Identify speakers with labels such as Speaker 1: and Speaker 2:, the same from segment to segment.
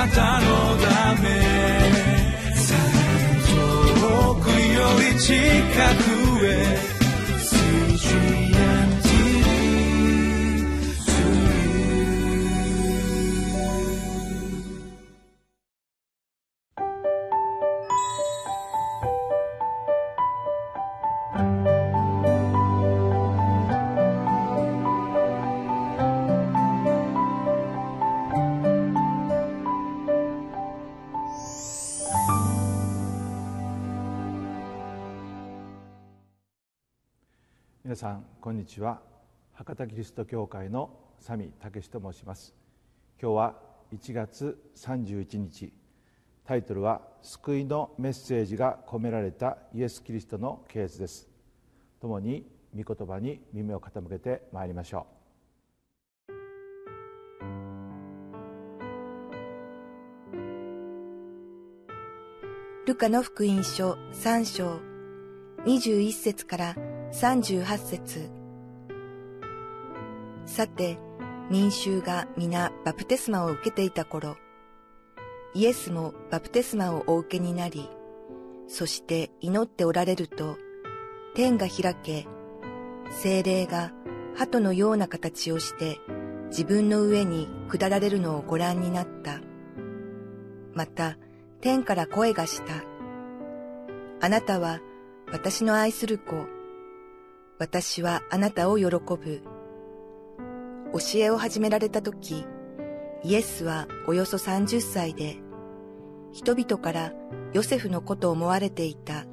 Speaker 1: なたのため。遠くより近く。
Speaker 2: 皆さんこんにちは。博多キリスト教会のサミ武と申します。今日は1月31日。タイトルは救いのメッセージが込められたイエス・キリストの啓示です。共に御言葉に耳を傾けてまいりましょ
Speaker 3: う。ルカの福音書3章21節から38節さて、民衆が皆バプテスマを受けていた頃、イエスもバプテスマをお受けになり、そして祈っておられると、天が開け、精霊が鳩のような形をして自分の上に下られるのをご覧になった。また、天から声がした。あなたは私の愛する子、私はあなたを喜ぶ。教えを始められた時、イエスはおよそ30歳で、人々からヨセフの子と思われていた。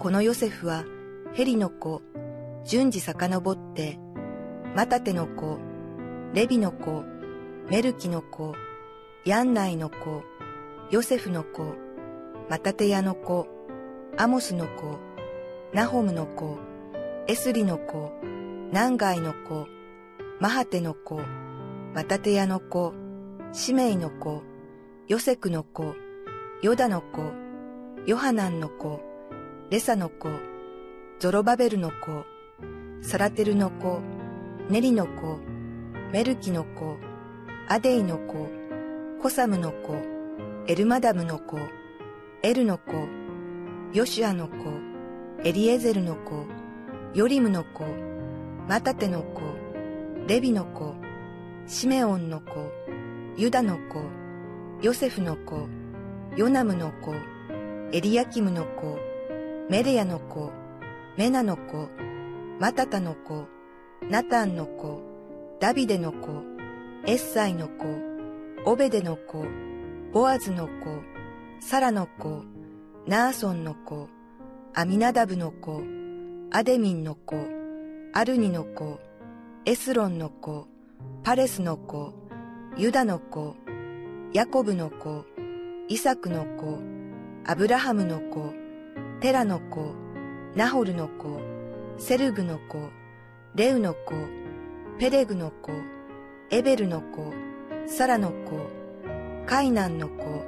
Speaker 3: このヨセフはヘリの子、順次遡って、マタテの子、レビの子、メルキの子、ヤンナイの子、ヨセフの子、マタテヤの子、アモスの子、ナホムの子、エスリの子、ナンガイの子、マハテの子、マタテヤの子、シメイの子、ヨセクの子、ヨダの子、ヨハナンの子、レサの子、ゾロバベルの子、サラテルの子、ネリの子、メルキの子、アデイの子、コサムの子、エルマダムの子、エルの子、ヨシュアの子、エリエゼルの子、ヨリムの子、マタテの子、レビの子、シメオンの子、ユダの子、ヨセフの子、ヨナムの子、エリアキムの子、メレヤの子、メナの子、マタタの子、ナタンの子、ダビデの子、エッサイの子、オベデの子、ボアズの子、サラの子、ナーソンの子、アミナダブの子、アデミンの子、アルニの子、エスロンの子、パレスの子、ユダの子、ヤコブの子、イサクの子、アブラハムの子、テラの子、ナホルの子、セルグの子、レウの子、ペレグの子、エベルの子、サラの子、カイナンの子、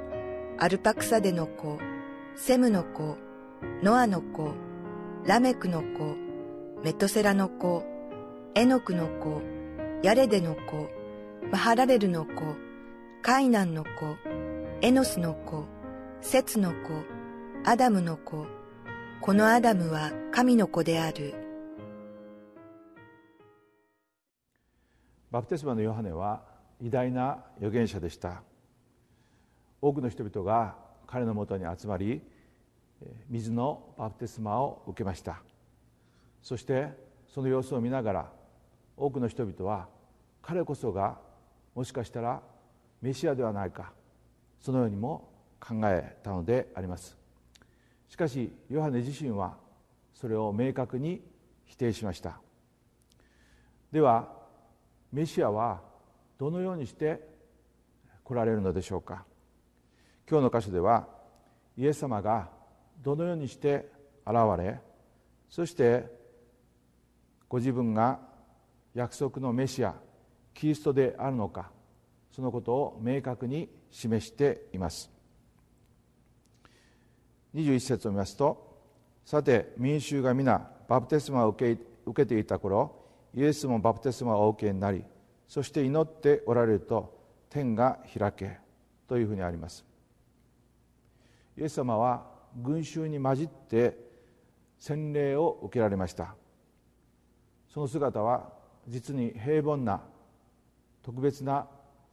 Speaker 3: アルパクサデの子、セムの子、ノアの子、ラメクの子、メトセラの子、エノクの子、ヤレデの子、マハラレルの子、カイナンの子、エノスの子、セツの子、アダムの子、このアダムは神の子である。
Speaker 2: バプテスマのヨハネは偉大な預言者でした多くの人々が彼のもとに集まり水のバプテスマを受けました。そしてその様子を見ながら多くの人々は彼こそがもしかしたらメシアではないかそのようにも考えたのであります。しかしヨハネ自身はそれを明確に否定しました。ではメシアはどのようにして来られるのでしょうか。今日の箇所ではイエス様がどのようにして現れそしてご自分が約束のメシアキリストであるのかそのことを明確に示しています。21節を見ますとさて民衆が皆バプテスマを受け受けていた頃イエスもバプテスマをお受けになりそして祈っておられると天が開けというふうにあります。イエス様は群衆に混じって洗礼を受けられました。その姿は実に平凡な特別な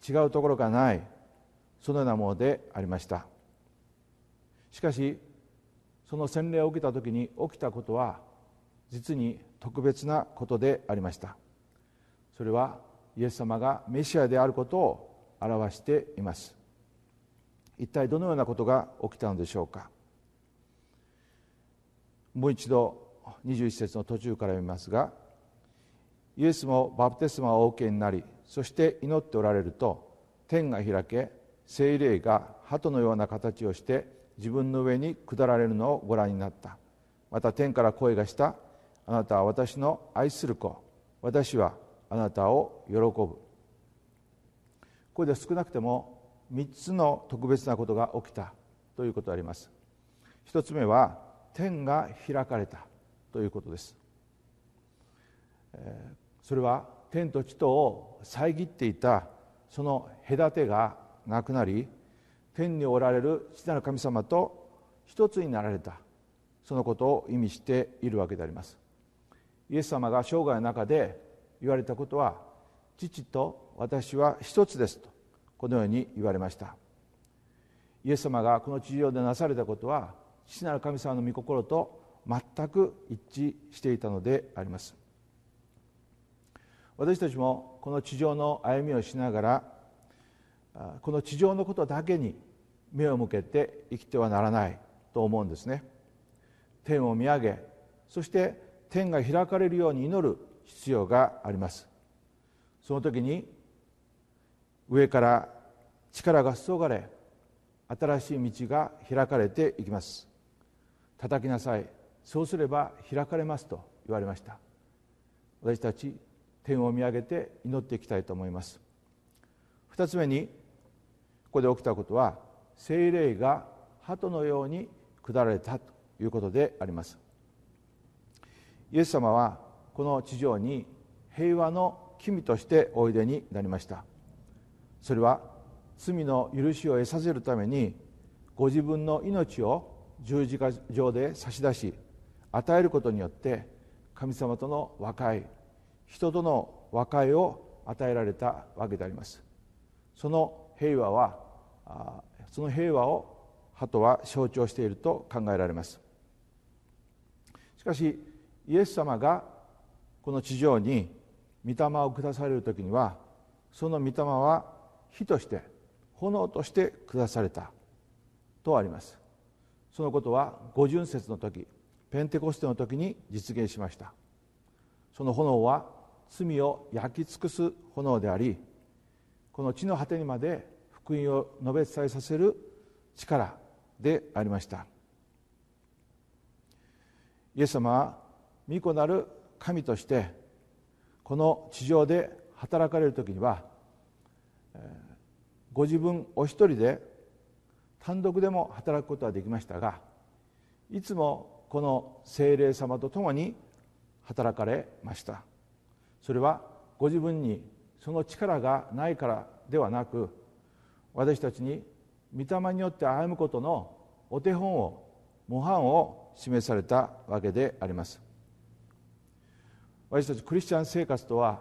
Speaker 2: 違うところがないそのようなものでありました。しかしその洗礼を受けた時に起きたことは実に特別なことでありました。それはイエス様がメシアであることを表しています。一体どのようなことが起きたのでしょうか。もう一度21節の途中から読みますがイエスもバプテスマをお受けになりそして祈っておられると天が開け精霊が鳩のような形をして自分の上に下られるのをご覧になった。また天から声がしたあなたは私の愛する子私はあなたを喜ぶ。これで少なくても3つの特別なことが起きたということであります。1つ目は天が開かれたということです。それは天と地とを遮っていたその隔てがなくなり天におられる父なる神様と一つになられたそのことを意味しているわけであります。イエス様が生涯の中で言われたことは父と私は一つですとこのように言われました。イエス様がこの地上でなされたことは父なる神様の御心と全く一致していたのであります。私たちもこの地上の歩みをしながらこの地上のことだけに目を向けて生きてはならないと思うんですね。天を見上げそして天が開かれるように祈る必要があります。その時に上から力が注がれ新しい道が開かれていきます。叩きなさい。そうすれば開かれますと言われました。私たち天を見上げて祈っていきたいと思います。二つ目にここで起きたことは精霊が鳩のように下られたということであります。イエス様はこの地上に平和の君としておいでになりました。それは罪の許しを得させるためにご自分の命を十字架上で差し出し与えることによって神様との和解人との和解を与えられたわけであります。その平和はその平和を鳩は象徴していると考えられます。しかしイエス様がこの地上に御霊を下される時にはその御霊は火として炎として下されたとあります。そのことは五巡節の時ペンテコステの時に実現しました。その炎は罪を焼き尽くす炎でありこの地の果てにまで福音を述べ伝えさせる力でありました。イエス様は御子なる神としてこの地上で働かれる時にはご自分お一人で単独でも働くことはできましたがいつもこの精霊様と共に働かれました。それはご自分にその力がないからではなく私たちに御霊によって歩むことのお手本を模範を示されたわけであります。私たちクリスチャン生活とは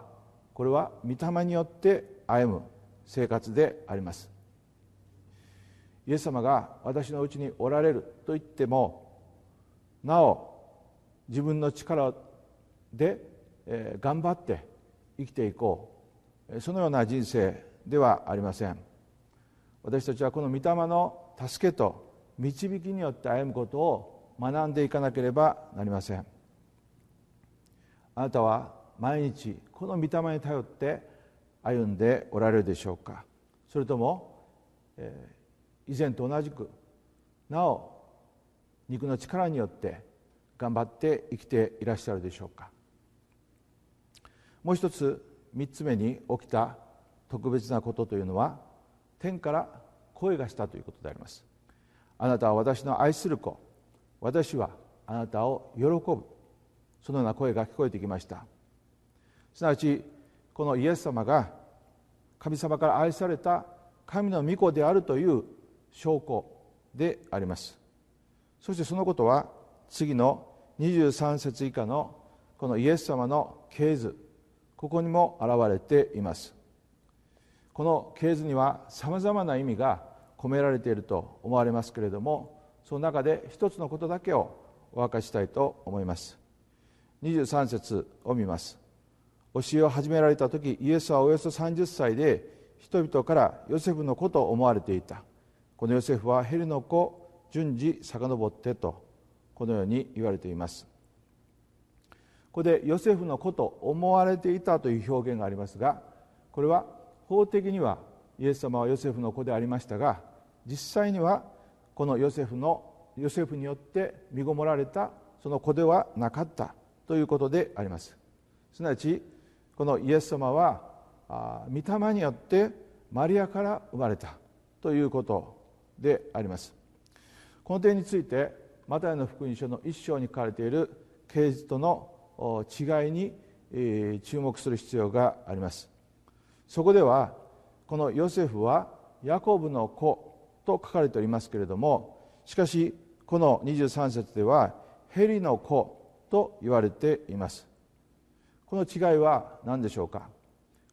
Speaker 2: これは御霊によって歩む生活であります。イエス様が私のうちにおられると言ってもなお自分の力で、え、頑張って生きていこう。そのような人生ではありません。私たちはこの御霊の助けと導きによって歩むことを学んでいかなければなりません。あなたは毎日この御霊に頼って歩んでおられるでしょうか。それとも、えー、以前と同じくなお肉の力によって頑張って生きていらっしゃるでしょうか。もう一つ三つ目に起きた特別なことというのは天から声がしたということであります。あなたは私の愛する子。私はあなたを喜ぶ。そのような声が聞こえてきました。すなわちこのイエス様が神様から愛された神の御子であるという証拠であります。そしてそのことは次の23節以下のこのイエス様の系図ここにも現れています。この系図にはさまざまな意味が込められていると思われますけれどもその中で一つのことだけをお明かししたいと思います。23節を見ます。教えを始められた時イエスはおよそ30歳で人々からヨセフの子と思われていた。このヨセフはヘリの子順次遡ってとこのように言われています。ここでヨセフの子と思われていたという表現がありますがこれは法的にはイエス様はヨセフの子でありましたが実際にはこのヨセフのヨセフによって身ごもられたその子ではなかったということであります。すなわちこのイエス様は御霊によってマリアから生まれたということ。であります。この点についてマタイの福音書の一章に書かれている啓示との違いに注目する必要があります。そこではこのヨセフはヤコブの子と書かれておりますけれどもしかしこの23節ではヘリの子と言われています。この違いは何でしょうか。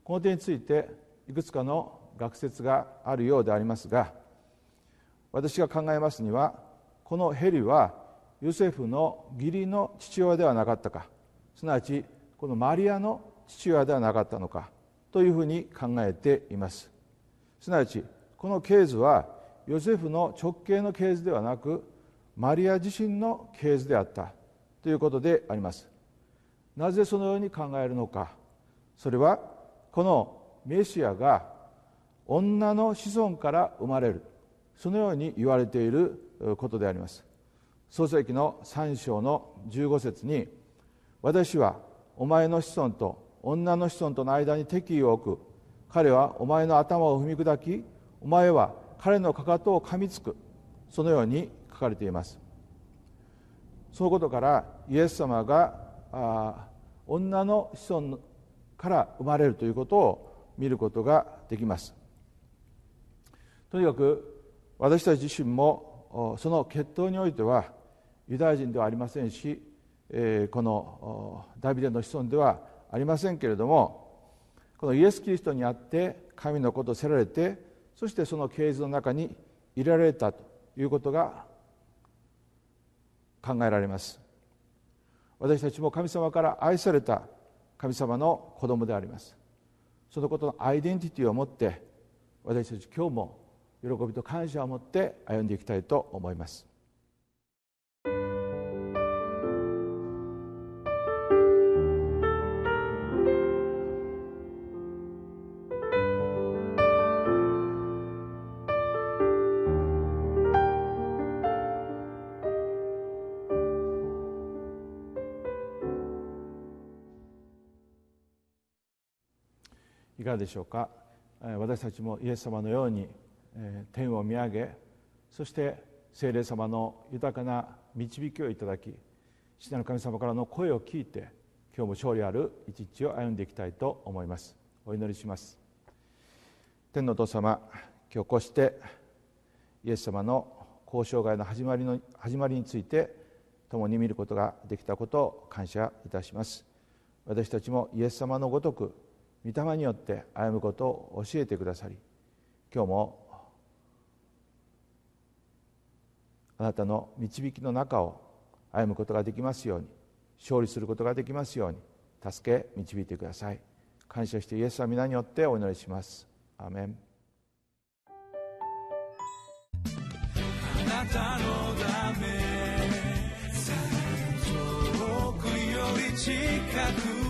Speaker 2: この点についていくつかの学説があるようでありますが私が考えますにはこのヘリはヨセフの義理の父親ではなかったか。すなわちこのマリアの父親ではなかったのか。というふうに考えています。すなわちこの系図はヨセフの直系の系図ではなくマリア自身の系図であった。ということであります。なぜそのように考えるのか。それはこのメシアが女の子孫から生まれる。そのように言われていることであります。創世記の3章の15節に「私はお前の子孫と女の子孫との間に敵意を置く。彼はお前の頭を踏み砕きお前は彼のかかとを噛みつく」そのように書かれています。そのことからイエス様があ女の子孫から生まれるということを見ることができます。とにかく私たち自身もその血統においてはユダヤ人ではありませんしこのダビデの子孫ではありませんけれどもこのイエス・キリストにあって神のことをせられてそしてその系図の中に入れられたということが考えられます。私たちも神様から愛された神様の子供であります。そのことのアイデンティティを持って私たち今日も喜びと感謝を持って歩んでいきたいと思います。いかがでしょうか？私たちもイエス様のように天を見上げそして聖霊様の豊かな導きをいただき父なる神様からの声を聞いて今日も勝利ある一日を歩んでいきたいと思います。お祈りします。天のお父様今日こうしてイエス様の交渉外の始まりの始まりについて共に見ることができたことを感謝いたします。私たちもイエス様のごとく御霊によって歩むことを教えてくださり今日もあなたの導きの中を歩むことができますように勝利することができますように助け導いてください。感謝してイエスは皆によってお祈りします。アメン。
Speaker 1: あなたのため遠くより近く